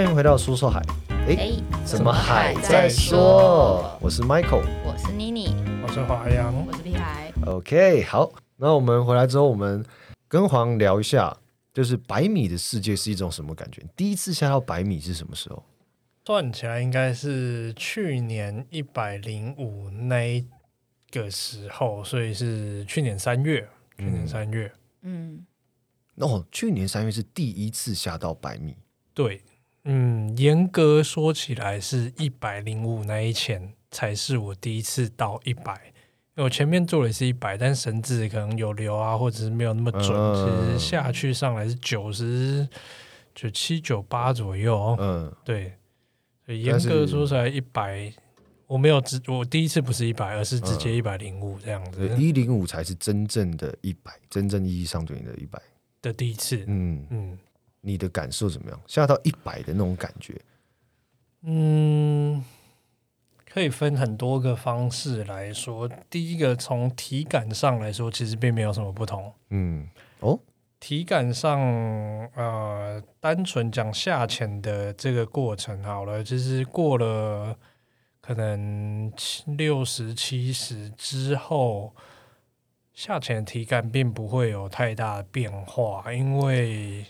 欢迎回到说说海。哎，欸、怎么海在说？我是 Michael，我是妮妮，我是华阳，我是屁孩。OK，好，那我们回来之后，我们跟黄聊一下，就是百米的世界是一种什么感觉？第一次下到百米是什么时候？算起来应该是去年一百零五那一个时候，所以是去年三月。去年三月，嗯，哦，去年三月是第一次下到百米。对，嗯，严格说起来是一百零五那一前才是我第一次到一百，因为我前面做的是一百，但绳子可能有留啊，或者是没有那么准，嗯、其实下去上来是九十九七九八左右。嗯，对，所以严格说起来一百。我没有直，我第一次不是一百，而是直接一百零五这样子。一零五才是真正的一百，真正意义上对你的一百的第一次。嗯嗯，嗯你的感受怎么样？下到一百的那种感觉？嗯，可以分很多个方式来说。第一个，从体感上来说，其实并没有什么不同。嗯，哦，体感上，呃，单纯讲下潜的这个过程好了，就是过了。可能七六十七十之后，下潜体感并不会有太大的变化，因为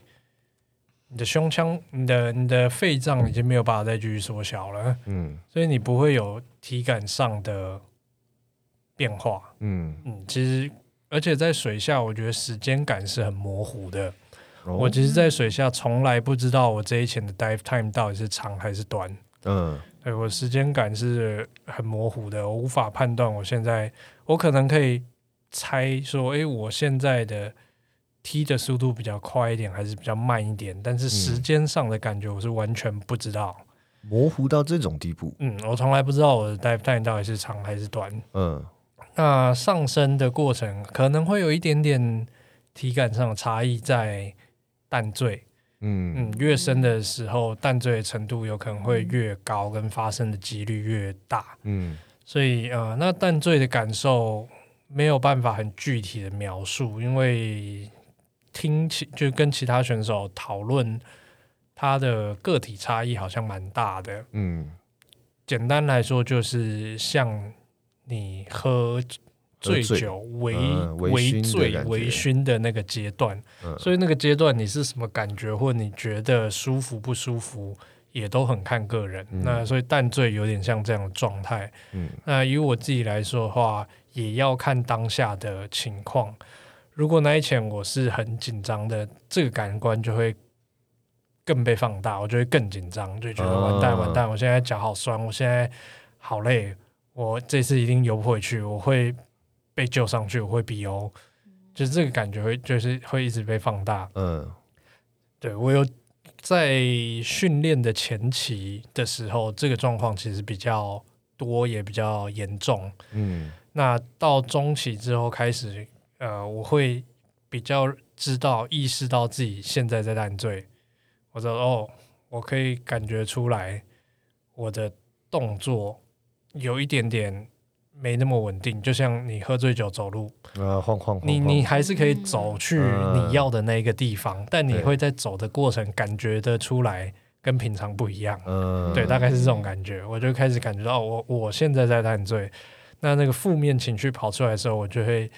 你的胸腔、你的你的肺脏已经没有办法再继续缩小了，嗯，所以你不会有体感上的变化，嗯嗯，其实而且在水下，我觉得时间感是很模糊的。哦、我其实，在水下从来不知道我这一潜的 dive time 到底是长还是短，嗯。对，我时间感是很模糊的，我无法判断。我现在我可能可以猜说，诶，我现在的踢的速度比较快一点，还是比较慢一点？但是时间上的感觉，我是完全不知道，模糊到这种地步。嗯，我从来不知道我的 dive time 到底是长还是短。嗯，那上升的过程可能会有一点点体感上的差异在淡醉。嗯嗯，越深的时候，淡醉的程度有可能会越高，跟发生的几率越大。嗯，所以呃，那淡醉的感受没有办法很具体的描述，因为听起就跟其他选手讨论，他的个体差异好像蛮大的。嗯，简单来说就是像你喝。醉酒微微醉微醺的那个阶段，嗯、所以那个阶段你是什么感觉，或你觉得舒服不舒服，也都很看个人。嗯、那所以淡醉有点像这样的状态。嗯、那以我自己来说的话，也要看当下的情况。如果那一潜我是很紧张的，这个感官就会更被放大，我就会更紧张，就觉得完蛋完蛋，我现在脚好酸，我现在好累，我这次一定游不回去，我会。被救上去，我会 BO，就是这个感觉会就是会一直被放大。嗯，对，我有在训练的前期的时候，这个状况其实比较多，也比较严重。嗯，那到中期之后开始，呃，我会比较知道意识到自己现在在烂醉。我说哦，我可以感觉出来我的动作有一点点。没那么稳定，就像你喝醉酒走路，呃，晃晃晃，你你还是可以走去你要的那个地方，嗯、但你会在走的过程感觉得出来跟平常不一样，嗯，对，大概是这种感觉，我就开始感觉到我我现在在烂醉，那那个负面情绪跑出来的时候，我就会。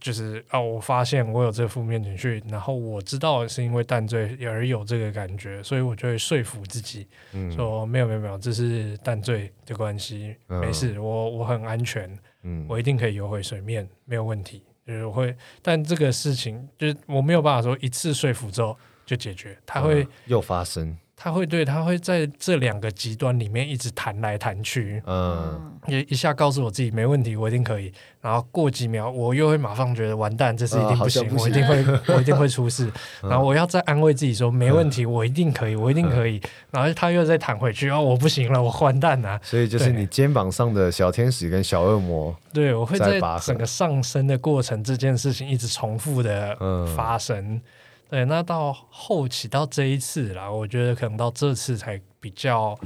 就是啊，我发现我有这负面情绪，然后我知道是因为淡醉而有这个感觉，所以我就会说服自己，嗯、说没有没有没有，这是淡醉的关系，嗯、没事，我我很安全，嗯、我一定可以游回水面，没有问题。就是我会，但这个事情就是我没有办法说一次说服之后就解决，它会、嗯、又发生。他会对，他会在这两个极端里面一直弹来弹去，嗯，一一下告诉我自己没问题，我一定可以，然后过几秒我又会马上觉得完蛋，这是一定不行，我一定会，我一定会出事，然后我要再安慰自己说没问题，我一定可以，我一定可以，然后他又再弹回去，哦，我不行了，我完蛋了。所以就是你肩膀上的小天使跟小恶魔，对，我会在整个上升的过程，这件事情一直重复的发生。对，那到后期到这一次啦，我觉得可能到这次才比较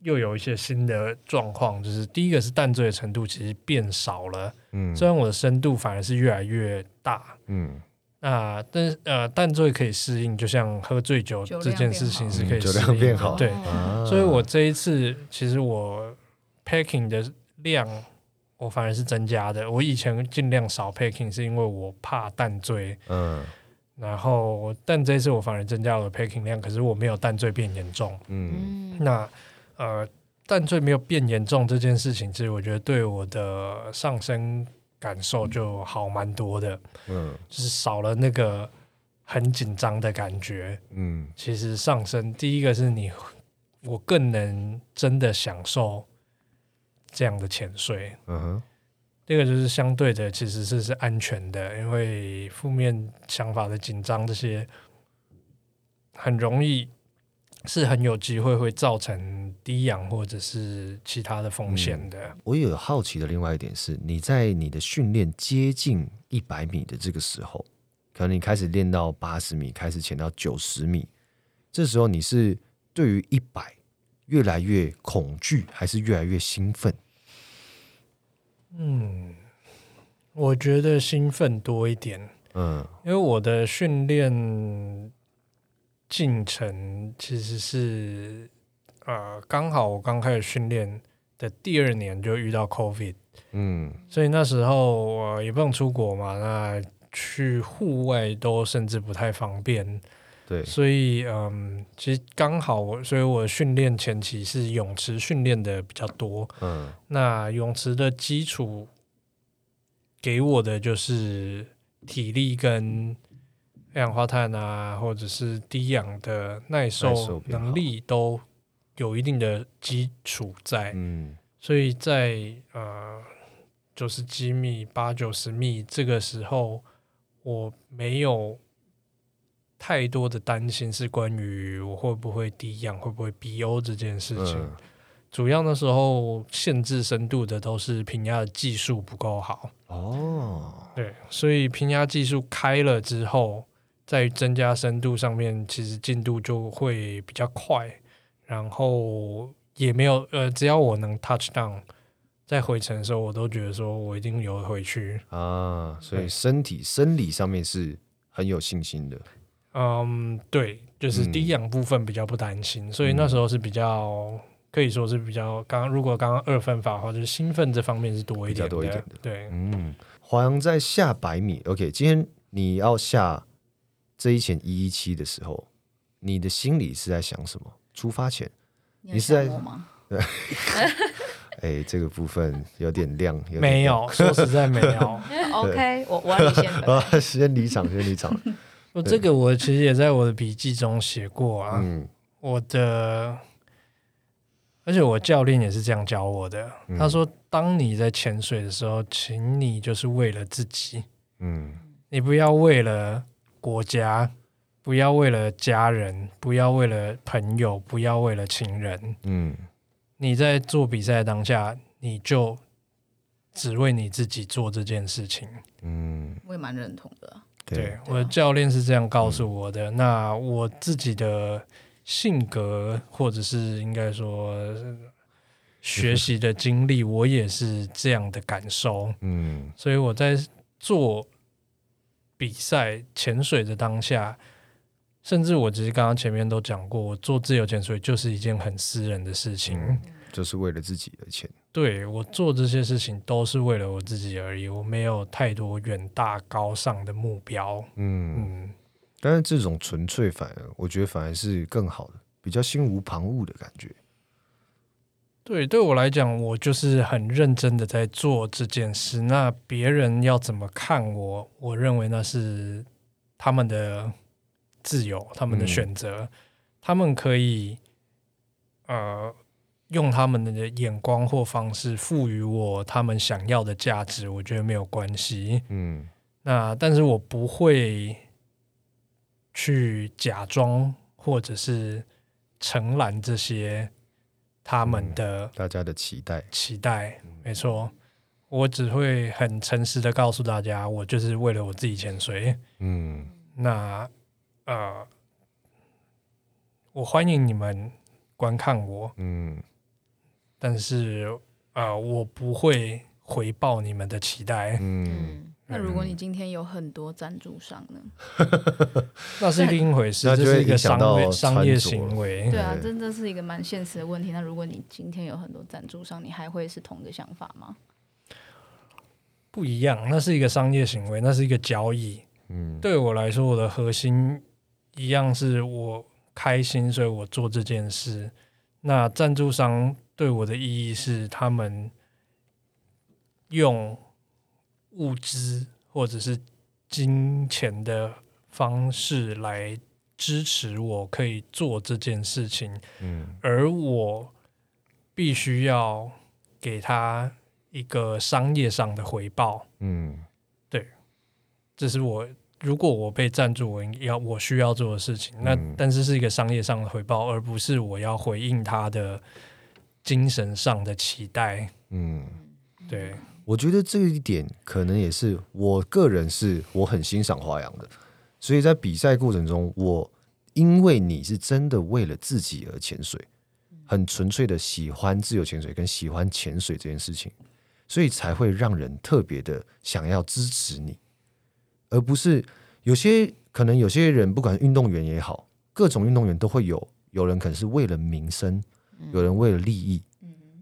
又有一些新的状况，就是第一个是淡醉的程度其实变少了，嗯，虽然我的深度反而是越来越大，嗯，那但是呃，淡醉可以适应，就像喝醉酒这件事情是可以适应变好。对，所以我这一次其实我 packing 的量我反而是增加的。我以前尽量少 packing，是因为我怕淡醉。嗯。然后，但这次我反而增加了 packing 量，可是我没有淡醉变严重。嗯。那呃，淡醉没有变严重这件事情，其实我觉得对我的上升。感受就好蛮多的，嗯，就是少了那个很紧张的感觉，嗯，其实上升第一个是你，我更能真的享受这样的潜水，嗯哼，第二个就是相对的其实是是安全的，因为负面想法的紧张这些很容易。是很有机会会造成低氧或者是其他的风险的。嗯，我有好奇的另外一点是，你在你的训练接近一百米的这个时候，可能你开始练到八十米，开始潜到九十米，这时候你是对于一百越来越恐惧，还是越来越兴奋？嗯，我觉得兴奋多一点。嗯，因为我的训练。进程其实是，呃，刚好我刚开始训练的第二年就遇到 COVID，嗯，所以那时候我也不能出国嘛，那去户外都甚至不太方便，对，所以嗯，其实刚好我，所以我训练前期是泳池训练的比较多，嗯，那泳池的基础给我的就是体力跟。二氧化碳啊，或者是低氧的耐受能力都有一定的基础在，嗯，所以在呃九十几米、八九十米这个时候，我没有太多的担心是关于我会不会低氧、会不会 BO 这件事情。嗯、主要那时候限制深度的都是平压的技术不够好哦，对，所以平压技术开了之后。在增加深度上面，其实进度就会比较快，然后也没有呃，只要我能 touch down，在回程的时候，我都觉得说我一定游回去啊，所以身体生理上面是很有信心的。嗯，对，就是低氧部分比较不担心，嗯、所以那时候是比较可以说是比较刚刚如果刚刚二分法的话，就是兴奋这方面是多一点的，多一点的。对，嗯，华阳在下百米，OK，今天你要下。这一前一一七的时候，你的心里是在想什么？出发前，你，你是在吗？对，哎，这个部分有点亮，有点亮没有，说实在没有。OK，我我要先啊，先离场，先离场。我这个我其实也在我的笔记中写过啊。嗯，我的，而且我教练也是这样教我的。嗯、他说，当你在潜水的时候，请你就是为了自己，嗯，你不要为了。国家，不要为了家人，不要为了朋友，不要为了情人。嗯，你在做比赛当下，你就只为你自己做这件事情。嗯，我也蛮认同的。对，我的教练是这样告诉我的。嗯、那我自己的性格，或者是应该说学习的经历，我也是这样的感受。嗯，所以我在做。比赛潜水的当下，甚至我其实刚刚前面都讲过，我做自由潜水就是一件很私人的事情，嗯、就是为了自己而潜。对，我做这些事情都是为了我自己而已，我没有太多远大高尚的目标。嗯嗯，但是这种纯粹反而我觉得反而是更好的，比较心无旁骛的感觉。对，对我来讲，我就是很认真的在做这件事。那别人要怎么看我，我认为那是他们的自由，他们的选择，嗯、他们可以呃用他们的眼光或方式赋予我他们想要的价值，我觉得没有关系。嗯，那但是我不会去假装或者是承揽这些。他们的、嗯、大家的期待，期待，没错。我只会很诚实的告诉大家，我就是为了我自己潜水。嗯，那呃，我欢迎你们观看我。嗯，但是呃，我不会回报你们的期待。嗯，那如果你今天有很多赞助商呢？那是另一回事，这是一个商业商业行为。对啊，真的是一个蛮现实的问题。那如果你今天有很多赞助商，你还会是同一个想法吗？不一样，那是一个商业行为，那是一个交易。嗯，对我来说，我的核心一样是我开心，所以我做这件事。那赞助商对我的意义是，他们用。物资或者是金钱的方式来支持我，可以做这件事情。嗯，而我必须要给他一个商业上的回报。嗯，对，这是我如果我被赞助，我要我需要做的事情。那但是是一个商业上的回报，而不是我要回应他的精神上的期待。嗯，对。我觉得这一点可能也是我个人是我很欣赏华阳的，所以在比赛过程中，我因为你是真的为了自己而潜水，很纯粹的喜欢自由潜水跟喜欢潜水这件事情，所以才会让人特别的想要支持你，而不是有些可能有些人不管运动员也好，各种运动员都会有，有人可能是为了名声，有人为了利益，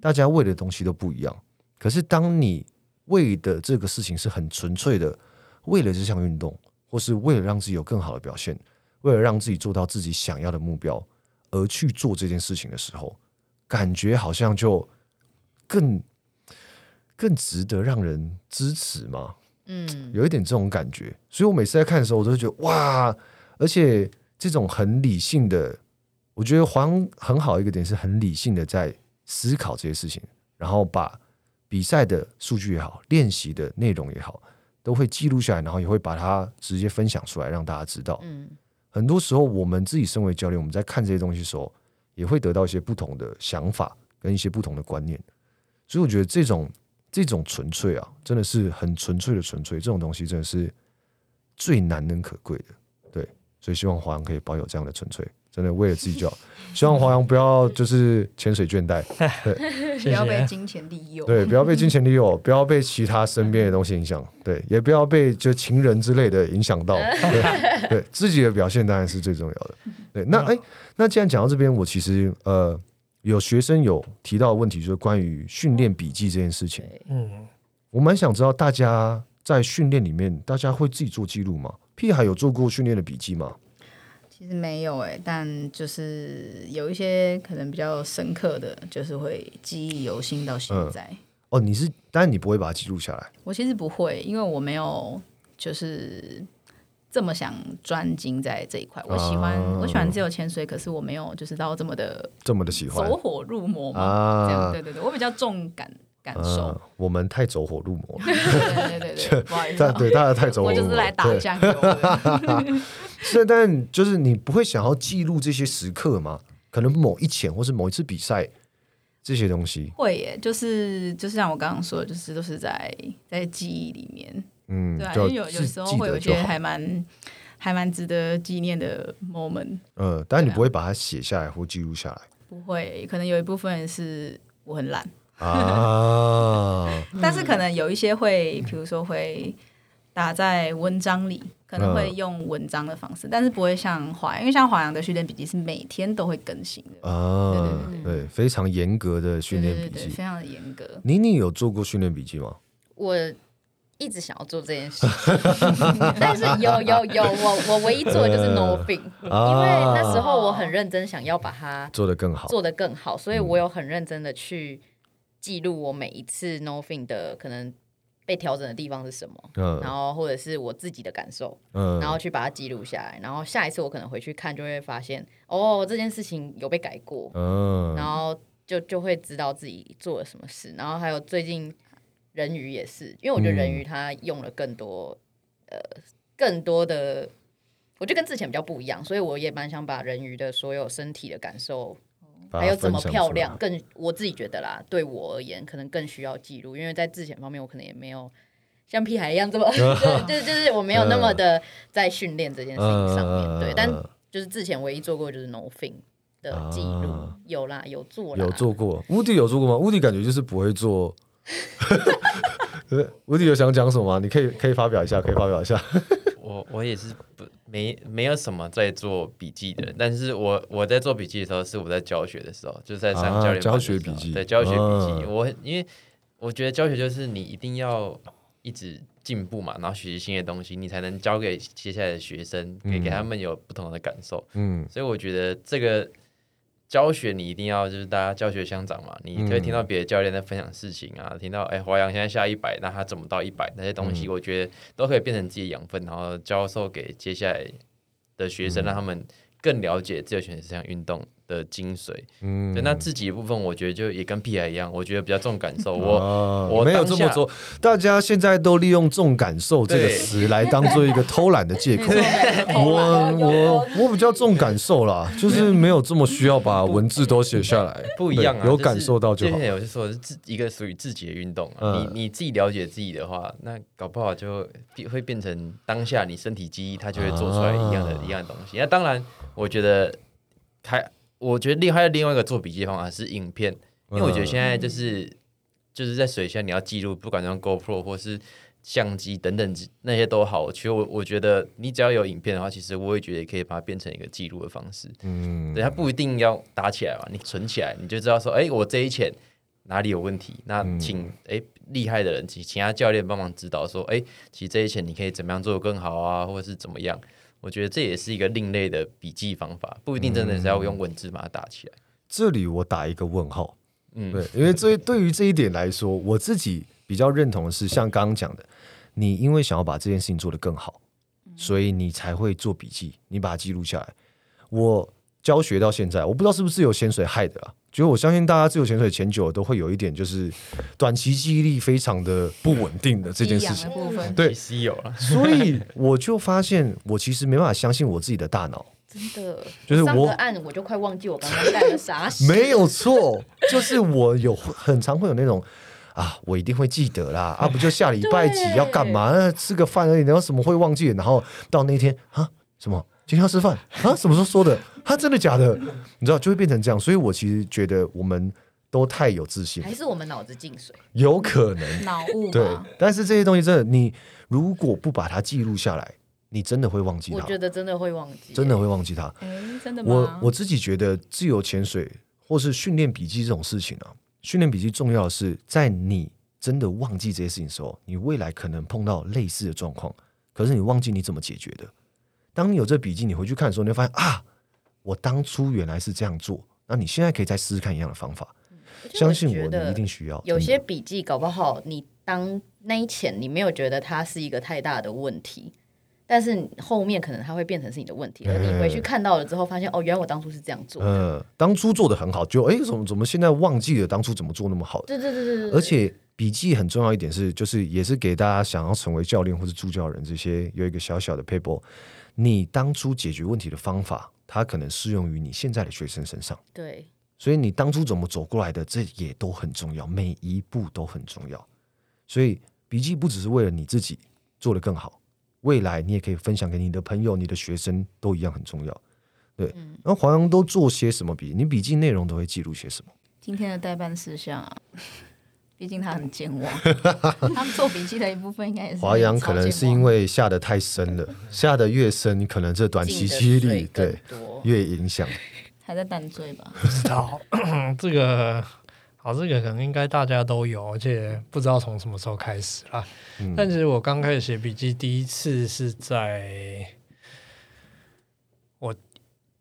大家为的东西都不一样，可是当你为的这个事情是很纯粹的，为了这项运动，或是为了让自己有更好的表现，为了让自己做到自己想要的目标而去做这件事情的时候，感觉好像就更更值得让人支持嘛。嗯，有一点这种感觉。所以我每次在看的时候，我都会觉得哇，而且这种很理性的，我觉得黄很好一个点是很理性的在思考这些事情，然后把。比赛的数据也好，练习的内容也好，都会记录下来，然后也会把它直接分享出来，让大家知道。嗯，很多时候我们自己身为教练，我们在看这些东西的时候，也会得到一些不同的想法跟一些不同的观念。所以我觉得这种这种纯粹啊，真的是很纯粹的纯粹，这种东西真的是最难能可贵的。对，所以希望华阳可以保有这样的纯粹。真的为了自己就好，希望华阳不要就是潜水倦怠，对，不要被金钱利诱，对，不要被金钱利诱，不要被其他身边的东西影响，对，也不要被就情人之类的影响到，对，对，自己的表现当然是最重要的。对，那哎，那既然讲到这边，我其实呃有学生有提到的问题，就是关于训练笔记这件事情，嗯，我蛮想知道大家在训练里面，大家会自己做记录吗？屁孩有做过训练的笔记吗？其实没有哎、欸，但就是有一些可能比较深刻的，就是会记忆犹新到现在。嗯、哦，你是，但是你不会把它记录下来？我其实不会，因为我没有就是这么想专精在这一块。我喜欢，啊、我喜欢自由潜水，可是我没有就是到这么的这么的喜欢走火入魔嘛。啊，对对对，我比较重感感受、啊。我们太走火入魔了。对对对对，不好意思、哦，对大家太走火入魔。我就是来打酱油的。是，但就是你不会想要记录这些时刻吗？可能某一潜或是某一次比赛这些东西会耶，就是就是像我刚刚说的，就是都是在在记忆里面，嗯，对啊，就有有时候会有一些还蛮还蛮值得纪念的 moment，嗯，但是你不会把它写下来或记录下来，不会，可能有一部分是我很懒 啊，但是可能有一些会，比如说会。打在文章里，可能会用文章的方式，嗯、但是不会像华阳，因为像华阳的训练笔记是每天都会更新的。啊，对，对，对，对，非常严格的训练笔记，非常的严格。妮妮有做过训练笔记吗？我一直想要做这件事，但是有有有，我我唯一做的就是 NoFin，、啊、因为那时候我很认真想要把它做得更好，做得更好，所以我有很认真的去记录我每一次 NoFin 的可能。被调整的地方是什么？嗯，然后或者是我自己的感受，嗯，然后去把它记录下来，然后下一次我可能回去看，就会发现哦，这件事情有被改过，嗯，然后就就会知道自己做了什么事。然后还有最近人鱼也是，因为我觉得人鱼它用了更多，呃，更多的，我觉得跟之前比较不一样，所以我也蛮想把人鱼的所有身体的感受。还有怎么漂亮？更我自己觉得啦，对我而言可能更需要记录，因为在自潜方面我可能也没有像屁孩一样这么，就是就是我没有那么的在训练这件事情上面。对，但 就是之前唯一做过就是 no fin 的记录，有啦，有做啦，有做过。乌迪有做过吗？乌迪感觉就是不会做，呃，吴迪有想讲什么吗？你可以可以发表一下，可以发表一下。我我也是不没没有什么在做笔记的人，但是我我在做笔记的时候，是我在教学的时候，就是在上教练、啊、教学笔记，对教学笔记。啊、我因为我觉得教学就是你一定要一直进步嘛，然后学习新的东西，你才能教给接下来的学生，给、嗯、给他们有不同的感受。嗯，所以我觉得这个。教学你一定要就是大家教学相长嘛，你可以听到别的教练在分享事情啊，嗯、听到哎华阳现在下一百，那他怎么到一百那些东西，我觉得都可以变成自己的养分，然后教授给接下来的学生，让他们更了解自由选择这项运动的精髓，嗯，那自己的部分，我觉得就也跟 P I 一样，我觉得比较重感受。我、啊、我没有这么做，大家现在都利用“重感受”这个词来当做一个偷懒的借口。我我我比较重感受啦，就是没有这么需要把文字都写下来。不一样啊，有感受到就好。我就说是自一个属于自己的运动、啊，嗯、你你自己了解自己的话，那搞不好就会变成当下你身体记忆，它就会做出来一样的、啊、一样的东西。那当然，我觉得开。我觉得另还有另外一个做笔记方法是影片，因为我觉得现在就是就是在水下你要记录，不管用 GoPro 或是相机等等那些都好。其实我我觉得你只要有影片的话，其实我也觉得也可以把它变成一个记录的方式。嗯，对，它不一定要打起来吧，你存起来，你就知道说，哎，我这一潜哪里有问题，那请哎厉害的人请其他教练帮忙指导，说，哎，其实这一潜你可以怎么样做得更好啊，或者是怎么样。我觉得这也是一个另类的笔记方法，不一定真的是要用文字把它打起来。嗯，这里我打一个问号，嗯，对，因为这对于这一点来说，我自己比较认同的是，像刚刚讲的，你因为想要把这件事情做得更好，所以你才会做笔记，你把它记录下来。我教学到现在，我不知道是不是自由潜水害的啊。就我相信大家自由潜水潜久都会有一点，就是短期记忆力非常的不稳定的这件事情。对，稀有了。所以我就发现，我其实没办法相信我自己的大脑。真的，就是我按我就快忘记我刚刚干了啥。没有错，就是我有很常会有那种啊，我一定会记得啦。啊，不就下礼拜几要干嘛？那吃个饭而已，然后什么会忘记？然后到那天啊，什么？今天要吃饭啊？什么时候说的？他、啊、真的假的？你知道就会变成这样。所以我其实觉得我们都太有自信，还是我们脑子进水？有可能脑雾。对，但是这些东西真的，你如果不把它记录下来，你真的会忘记它。我觉得真的会忘记，真的会忘记它。哎，真的吗？我我自己觉得自由潜水或是训练笔记这种事情啊，训练笔记重要的是在你真的忘记这些事情的时候，你未来可能碰到类似的状况，可是你忘记你怎么解决的。当你有这笔记，你回去看的时候，你会发现啊，我当初原来是这样做。那你现在可以再试试看一样的方法。相信我，你一定需要。有些笔记搞不好，你当那一前你没有觉得它是一个太大的问题，但是后面可能它会变成是你的问题。而你回去看到了之后，发现哦，原来我当初是这样做。嗯，当初做的很好，就哎，怎么怎么现在忘记了当初怎么做那么好？对对对对对。而且笔记很重要一点是，就是也是给大家想要成为教练或者助教人这些有一个小小的 paper。你当初解决问题的方法，它可能适用于你现在的学生身上。对，所以你当初怎么走过来的，这也都很重要，每一步都很重要。所以笔记不只是为了你自己做得更好，未来你也可以分享给你的朋友、你的学生，都一样很重要。对，那黄洋都做些什么笔？你笔记内容都会记录些什么？今天的代办事项啊。毕竟他很健忘，他们做笔记的一部分应该也是。华阳可能是因为下得太深了，下得越深，可能这短期记忆力对越影响。还在淡醉吧？不知道 这个，好，这个可能应该大家都有，而且不知道从什么时候开始啦。嗯、但其实我刚开始写笔记，第一次是在我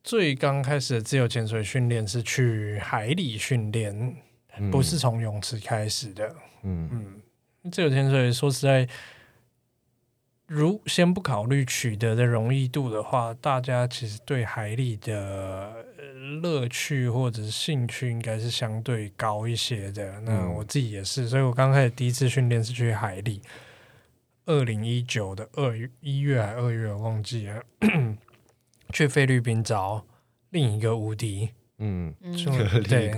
最刚开始的自由潜水训练是去海里训练。不是从泳池开始的，嗯。嗯，自由潜水说实在，如先不考虑取得的容易度的话，大家其实对海里的乐趣或者是兴趣应该是相对高一些的。那我自己也是，所以我刚开始第一次训练是去海里，二零一九的二月一月还二月我忘记了，去菲律宾找另一个无敌。嗯，住对，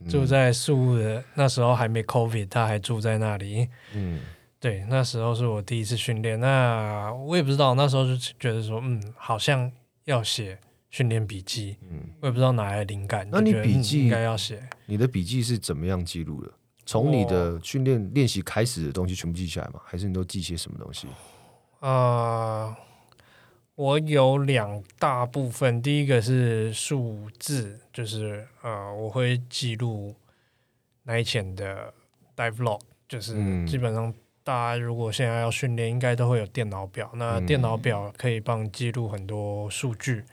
嗯、住在宿雾的那时候还没 COVID，他还住在那里。嗯，对，那时候是我第一次训练，那我也不知道，那时候就觉得说，嗯，好像要写训练笔记。嗯，我也不知道哪来的灵感。那你笔记、嗯、应该要写？你的笔记是怎么样记录的？从你的训练练习开始的东西全部记下来吗？还是你都记些什么东西？啊、呃，我有两大部分，第一个是数字，就是呃，我会记录那一前的 dive log，就是基本上大家如果现在要训练，应该都会有电脑表，那电脑表可以帮记录很多数据。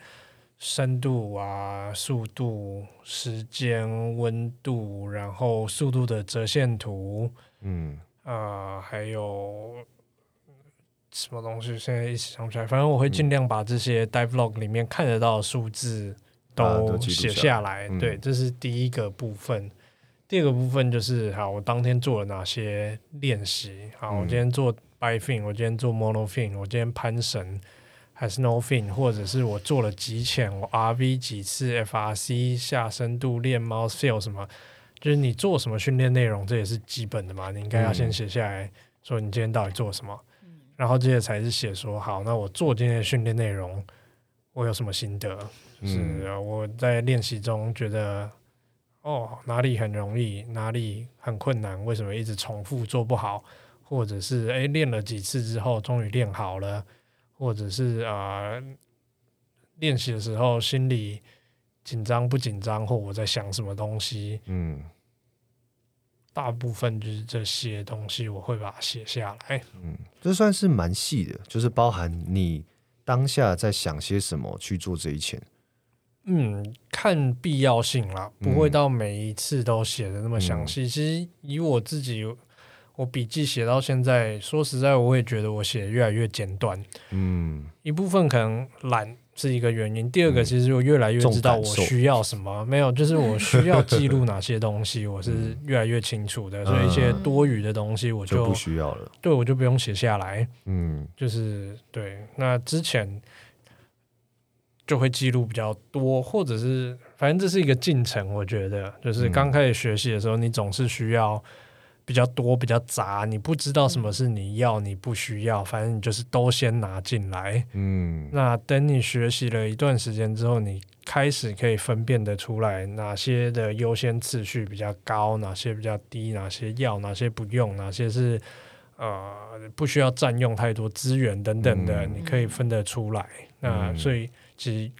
深度啊，速度、时间、温度，然后速度的折线图，嗯，啊、呃，还有什么东西？现在一时想不起来。反正我会尽量把这些 dive log 里面看得到的数字都写下来。啊、对，这是第一个部分。嗯、第二个部分就是，好，我当天做了哪些练习？好，我今天做 bight fin，我今天做 mono fin，我今天攀绳。还是 no fin，或者是我做了极浅，我 RV 几次，FRC 下深度练 mouth feel 什么，就是你做什么训练内容，这也是基本的嘛。你应该要先写下来说你今天到底做什么，嗯、然后接着才是写说好，那我做今天的训练内容，我有什么心得？就是我在练习中觉得哦哪里很容易，哪里很困难，为什么一直重复做不好？或者是诶练了几次之后终于练好了。或者是啊，练习的时候心里紧张不紧张，或我在想什么东西，嗯，大部分就是这些东西，我会把它写下来。嗯，这算是蛮细的，就是包含你当下在想些什么去做这一切。嗯，看必要性啦，不会到每一次都写的那么详细。嗯，其实以我自己。我笔记写到现在，说实在，我也觉得我写的越来越简短。嗯，一部分可能懒是一个原因，第二个其实我越来越知道我需要什么。没有，就是我需要记录哪些东西，我是越来越清楚的。嗯、所以一些多余的东西，我就，就不需要了。对，我就不用写下来。嗯，就是对。那之前就会记录比较多，或者是反正这是一个进程。我觉得，就是刚开始学习的时候，你总是需要。比较多，比较杂，你不知道什么是你要，你不需要，反正你就是都先拿进来。嗯，那等你学习了一段时间之后，你开始可以分辨得出来哪些的优先次序比较高，哪些比较低，哪些要，哪些不用，哪些是呃不需要占用太多资源等等的，嗯、你可以分得出来。那所以其实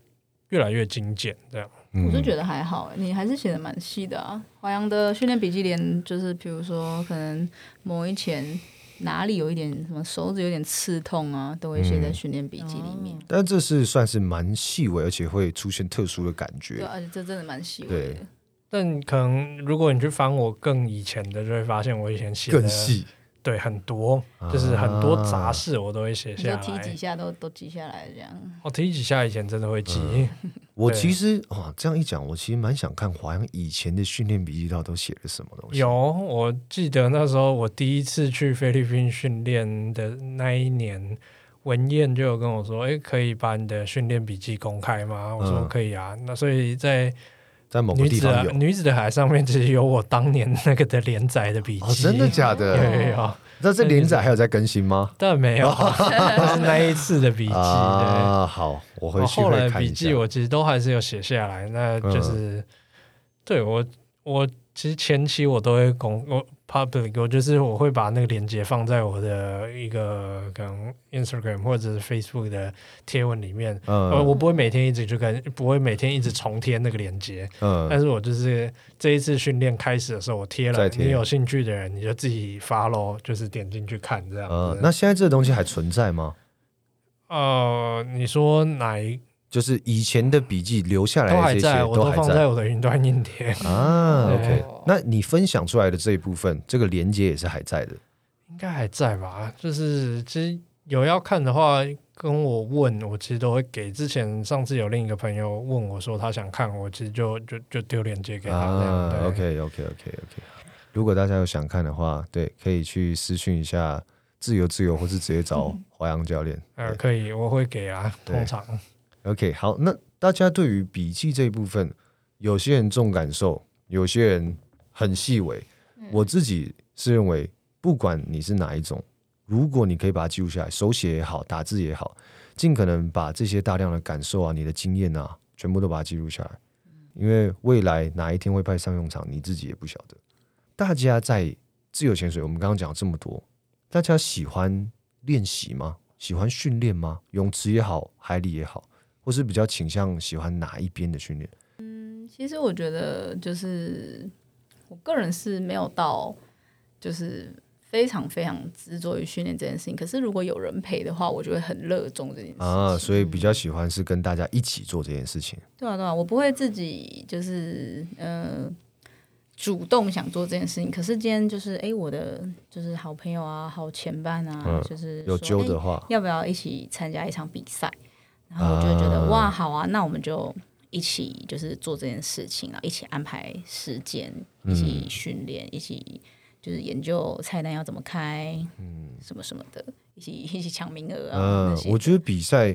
越来越精简这样。我是觉得还好，你还是写的蛮细的啊。华阳的训练笔记连就是，比如说可能某一前哪里有一点什么手指有点刺痛啊，都会写在训练笔记里面。嗯、但这是算是蛮细微，而且会出现特殊的感觉。对，而且这真的蛮细微的。对，但可能如果你去翻我更以前的，就会发现我以前写的更细。对，很多就是很多杂事，我都会写下来。提几下都都记下来，这样。我提几下以前真的会记。嗯、我其实啊，这样一讲，我其实蛮想看华阳以前的训练笔记，到底都写了什么东西。有，我记得那时候我第一次去菲律宾训练的那一年，文燕就有跟我说：“哎，可以把你的训练笔记公开吗？”我说：“可以啊。嗯”那所以在。在某个地方有女子，女子的海上面，其实有我当年那个的连载的笔记。哦，真的假的？有有。那这连载还有在更新吗？当然没有，那是那一次的笔记。啊，好，我回去会看一。后来笔记我其实都还是有写下来，那就是，嗯、对我我。其实前期我都会公我 public，我就是我会把那个链接放在我的一个可能 Instagram 或者是 Facebook 的贴文里面。嗯，我不会每天一直去跟，不会每天一直重贴那个链接。嗯，但是我就是这一次训练开始的时候，我贴了，贴你有兴趣的人你就自己 follow，就是点进去看这样。嗯，那现在这个东西还存在吗？呃，你说哪一？就是以前的笔记留下来的这些，都还在，我都放在我的云端硬碟啊。OK，那你分享出来的这一部分，这个连接也是还在的，应该还在吧？就是其实有要看的话，跟我问，我其实都会给。之前上次有另一个朋友问我说他想看，我其实就就就丢链接给他。啊，OK OK OK OK。如果大家有想看的话，对，可以去私讯一下自由自由，或是直接找 华阳教练。呃、嗯，可以，我会给啊，通常。OK，好，那大家对于笔记这一部分，有些人重感受，有些人很细微。嗯、我自己是认为，不管你是哪一种，如果你可以把它记录下来，手写也好，打字也好，尽可能把这些大量的感受啊、你的经验啊，全部都把它记录下来。因为未来哪一天会派上用场，你自己也不晓得。大家在自由潜水，我们刚刚讲这么多，大家喜欢练习吗？喜欢训练吗？泳池也好，海里也好，或是比较倾向喜欢哪一边的训练？嗯，其实我觉得就是我个人是没有到，就是。非常非常执着于训练这件事情，可是如果有人陪的话，我就会很热衷这件事情啊，所以比较喜欢是跟大家一起做这件事情。对啊，对啊，我不会自己就是呃主动想做这件事情。可是今天就是哎，我的就是好朋友啊，好前伴啊，嗯、就是有揪的话，要不要一起参加一场比赛？然后我就觉得、啊、哇，好啊，那我们就一起就是做这件事情啊，一起安排时间，一起训练，嗯、一起。就是研究菜单要怎么开，嗯，什么什么的，一起一起抢名额啊。嗯，我觉得比赛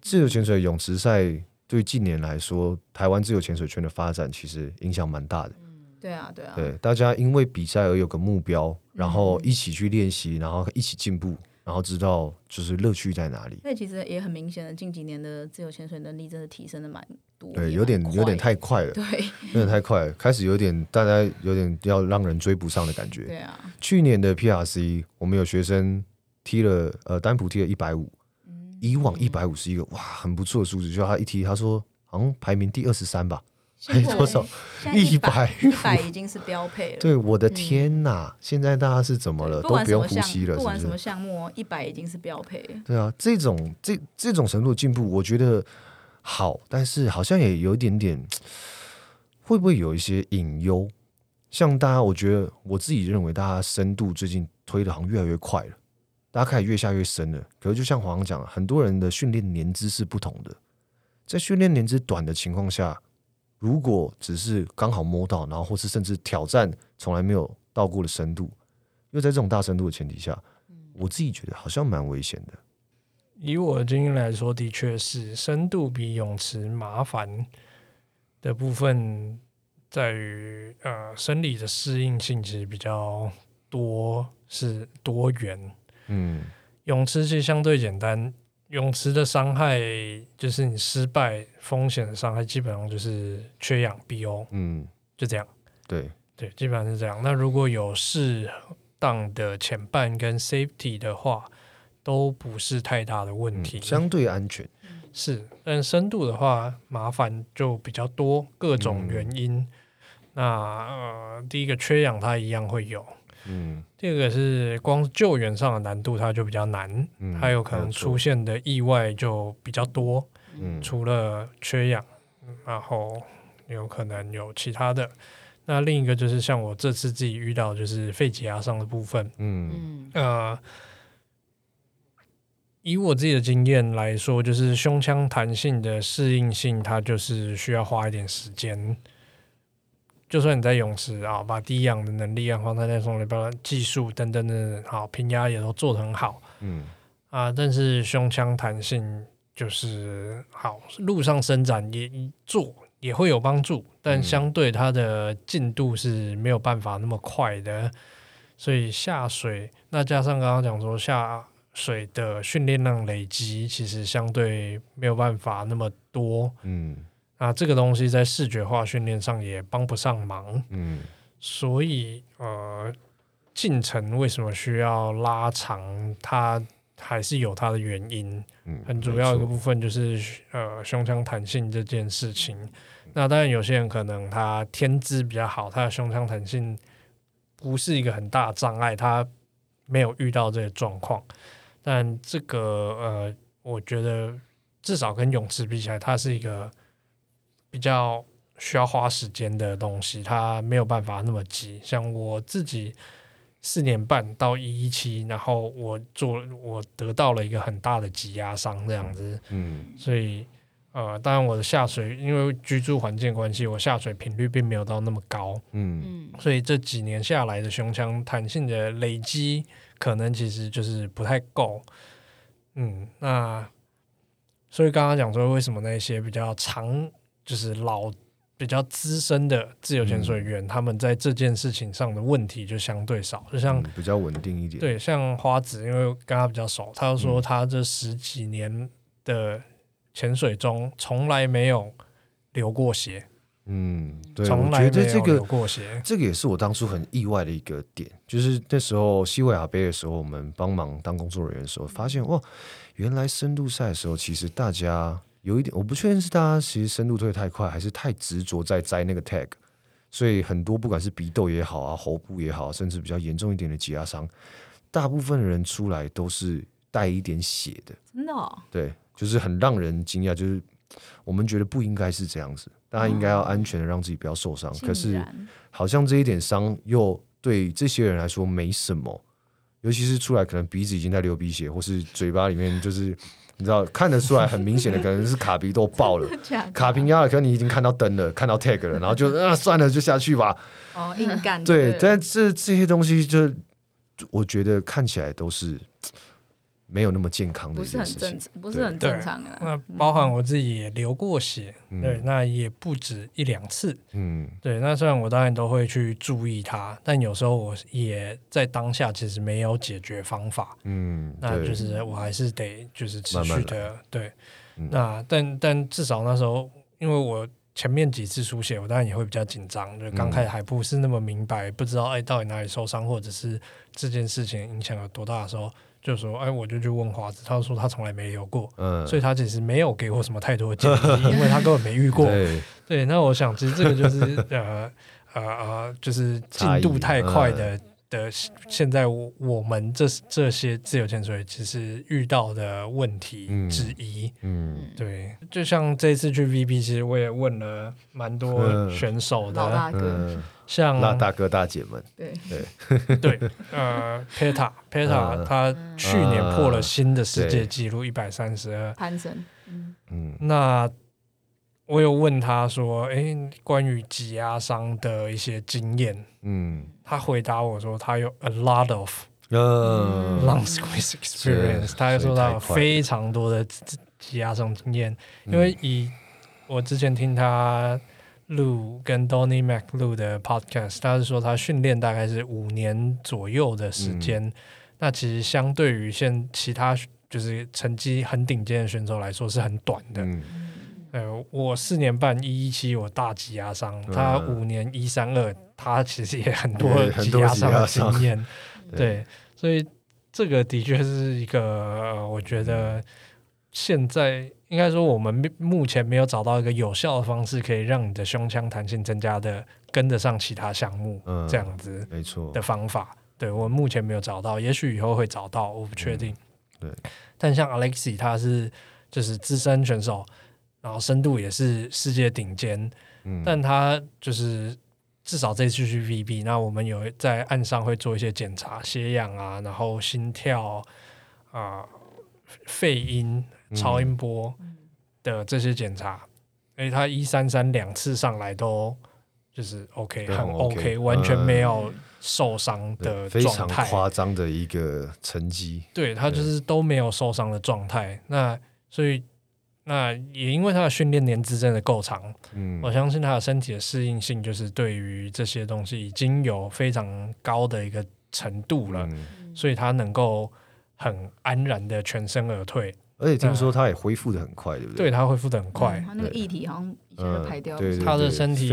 自由潜水泳池赛对近年来说，台湾自由潜水圈的发展其实影响蛮大的。嗯，对啊，对啊，对，大家因为比赛而有个目标，然后一起去练习，然后一起进步。然后知道就是乐趣在哪里。那其实也很明显的，近几年的自由潜水能力真的提升的蛮多。对，有点有点太快了。对，有点太快了，开始有点大家有点要让人追不上的感觉。对啊。去年的 PRC，我们有学生踢了呃单蹼踢了一百五，以往一百五是一个哇很不错的数字，就他一踢，他说好像排名第二十三吧。还有多少？一百一百已经是标配了。对，我的天哪！嗯、现在大家是怎么了？都不用呼吸了，不管什么项目，一百已经是标配。对啊，这种这这种程度的进步，我觉得好，但是好像也有一点点，会不会有一些隐忧？像大家，我觉得我自己认为，大家深度最近推的好像越来越快了，大家开始越下越深了。可是就像黄讲，很多人的训练年资是不同的，在训练年资短的情况下。如果只是刚好摸到，然后或是甚至挑战从来没有到过的深度，又在这种大深度的前提下，我自己觉得好像蛮危险的。以我的经验来说，的确是深度比泳池麻烦的部分在于，呃，生理的适应性其实比较多，是多元。嗯，泳池其实相对简单。泳池的伤害就是你失败风险的伤害，基本上就是缺氧 BO，嗯，就这样。对对，基本上是这样。那如果有适当的前半跟 safety 的话，都不是太大的问题，嗯、相对安全。是，但深度的话麻烦就比较多，各种原因。嗯、那呃，第一个缺氧它一样会有。嗯，第二个是光救援上的难度，它就比较难，嗯，还有可能出现的意外就比较多，嗯，除了缺氧，然后有可能有其他的。那另一个就是像我这次自己遇到，就是肺挤压上的部分，嗯，呃，以我自己的经验来说，就是胸腔弹性的适应性，它就是需要花一点时间。就算你在泳池啊，把低氧的能力啊、放在那种里边技术等等等，好平压也都做得很好，嗯。啊，但是胸腔弹性就是好，路上伸展也做也会有帮助，但相对它的进度是没有办法那么快的，所以下水那加上刚刚讲说下水的训练量累积，其实相对没有办法那么多，嗯。啊，这个东西在视觉化训练上也帮不上忙，嗯，所以呃，进程为什么需要拉长？它还是有它的原因，嗯，很主要一个部分就是呃胸腔弹性这件事情。那当然有些人可能他天资比较好，他的胸腔弹性不是一个很大障碍，他没有遇到这个状况。但这个呃，我觉得至少跟泳池比起来，它是一个。比较需要花时间的东西，它没有办法那么急。像我自己四年半到一一七，然后我做我得到了一个很大的挤压伤这样子，嗯，所以呃，当然我的下水因为居住环境关系，我下水频率并没有到那么高，嗯，所以这几年下来的胸腔弹性的累积，可能其实就是不太够，嗯，那所以刚刚讲说为什么那些比较长。就是老比较资深的自由潜水员，嗯、他们在这件事情上的问题就相对少，就像、嗯、比较稳定一点。对，像花子，因为跟他比较熟，他就说他这十几年的潜水中从来没有流过血，嗯，对，从来我觉得这个过鞋这个也是我当初很意外的一个点，就是那时候西维亚杯的时候，我们帮忙当工作人员的时候，发现哇，原来深度赛的时候，其实大家有一点，我不确定是大家其实深度退太快，还是太执着在摘那个 tag，所以很多不管是鼻窦也好啊，喉部也好，甚至比较严重一点的挤压伤，大部分的人出来都是带一点血的，真的哦，对，就是很让人惊讶，就是我们觉得不应该是这样子。大家应该要安全的让自己不要受伤，可是好像这一点伤又对这些人来说没什么，尤其是出来可能鼻子已经在流鼻血，或是嘴巴里面就是你知道看得出来很明显的可能是卡皮都爆了，卡平压了，可能你已经看到灯了，看到 tag 了，然后就啊算了就下去吧，哦硬干对，但这这些东西就我觉得看起来都是。没有那么健康的，不是很正常，不是很正常的。那包含我自己也流过血，嗯、对，那也不止一两次，嗯，对。那虽然我当然都会去注意它，但有时候我也在当下其实没有解决方法，嗯，那就是我还是得就是持续的，慢慢对。嗯、那但但至少那时候，因为我前面几次输血，我当然也会比较紧张，就刚开始还不是那么明白，嗯、不知道哎到底哪里受伤，或者是这件事情影响有多大的时候。就说，哎，我就去问华子，他说他从来没有过，嗯，所以他其实没有给我什么太多的建议，因为他根本没遇过。对，对，那我想，其实这个就是呃呃呃，就是进度太快的。的现在我们这这些自由潜水其实遇到的问题之一，嗯，嗯对，就像这次去 VB，其实我也问了蛮多选手的，嗯、像那大哥大姐们，对对 对，呃，Peta Peta 他去年破了新的世界纪录一百三十二，潘森，嗯嗯，那。我有问他说：“哎，关于挤压伤的一些经验。”嗯，他回答我说：“他有 a lot of long squeeze experience。”他又说他有非常多的挤压伤经验。因为以我之前听他录跟 Donny Mac 录的 podcast，他是说他训练大概是五年左右的时间。那其实相对于现其他就是成绩很顶尖的选手来说，是很短的。呃，我四年半一一七我大挤压伤，嗯、他五年一三二，他其实也很多挤压伤的经验，对，对，所以这个的确是一个，呃、我觉得现在应该说我们目前没有找到一个有效的方式，可以让你的胸腔弹性增加的跟得上其他项目，嗯、这样子没错的方法，对我们目前没有找到，也许以后会找到，我不确定，嗯、对，但像 Alexi 他是就是资深选手。然后深度也是世界顶尖，嗯、但他就是至少这次去 VB，那我们有在岸上会做一些检查，血氧啊，然后心跳啊、呃、肺音、超音波的这些检查，哎、嗯，他一三三两次上来都就是 OK，很 OK，, OK 完全没有受伤的状态，非常夸张的一个成绩。对，他就是都没有受伤的状态，那所以。那也因为他的训练年资真的够长，嗯，我相信他的身体的适应性就是对于这些东西已经有非常高的一个程度了，嗯、所以他能够很安然的全身而退，而且听说他也恢复的很快，对不对？对，他恢复的很快，嗯、他那个液体好像已经被排掉了，他的身体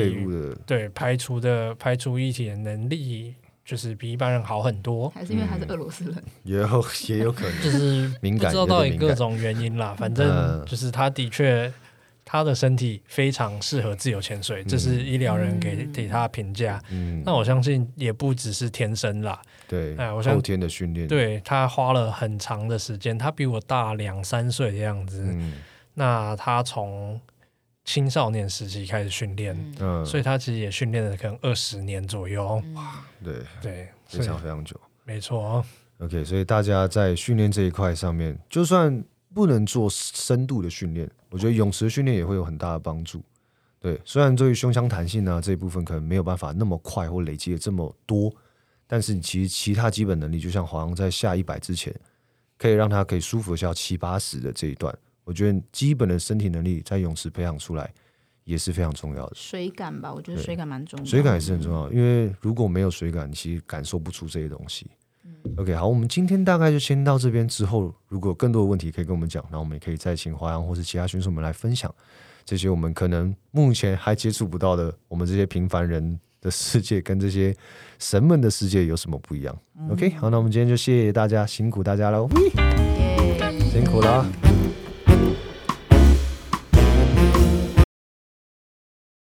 对排除的排除液体的能力。就是比一般人好很多，还是因为他是俄罗斯人？也有 也有可能，就是敏感，不知道到底各种原因啦。反正就是他的确，他的身体非常适合自由潜水，这是医疗人给给他评价。嗯，那我相信也不只是天生啦。对，哎，我后天的训练，对他花了很长的时间，他比我大两三岁的样子。嗯，那他从。青少年时期开始训练，嗯，所以他其实也训练了可能二十年左右，哇，对对，非常非常久，没错。OK，所以大家在训练这一块上面，就算不能做深度的训练，我觉得泳池训练也会有很大的帮助。对，虽然对于胸腔弹性呢、啊、这一部分可能没有办法那么快或累积的这么多，但是你其实其他基本能力，就像华阳在下一百之前，可以让他可以舒服下七八十的这一段。我觉得基本的身体能力在泳池培养出来也是非常重要的。水感吧，我觉得水感蛮重要的。水感也是很重要，因为如果没有水感，你其实感受不出这些东西。嗯、OK，好，我们今天大概就先到这边。之后如果有更多的问题可以跟我们讲，然后我们也可以再请华阳或是其他选手们来分享这些我们可能目前还接触不到的，我们这些平凡人的世界跟这些神们的世界有什么不一样？嗯，OK，好，那我们今天就谢谢大家，辛苦大家喽辛苦了。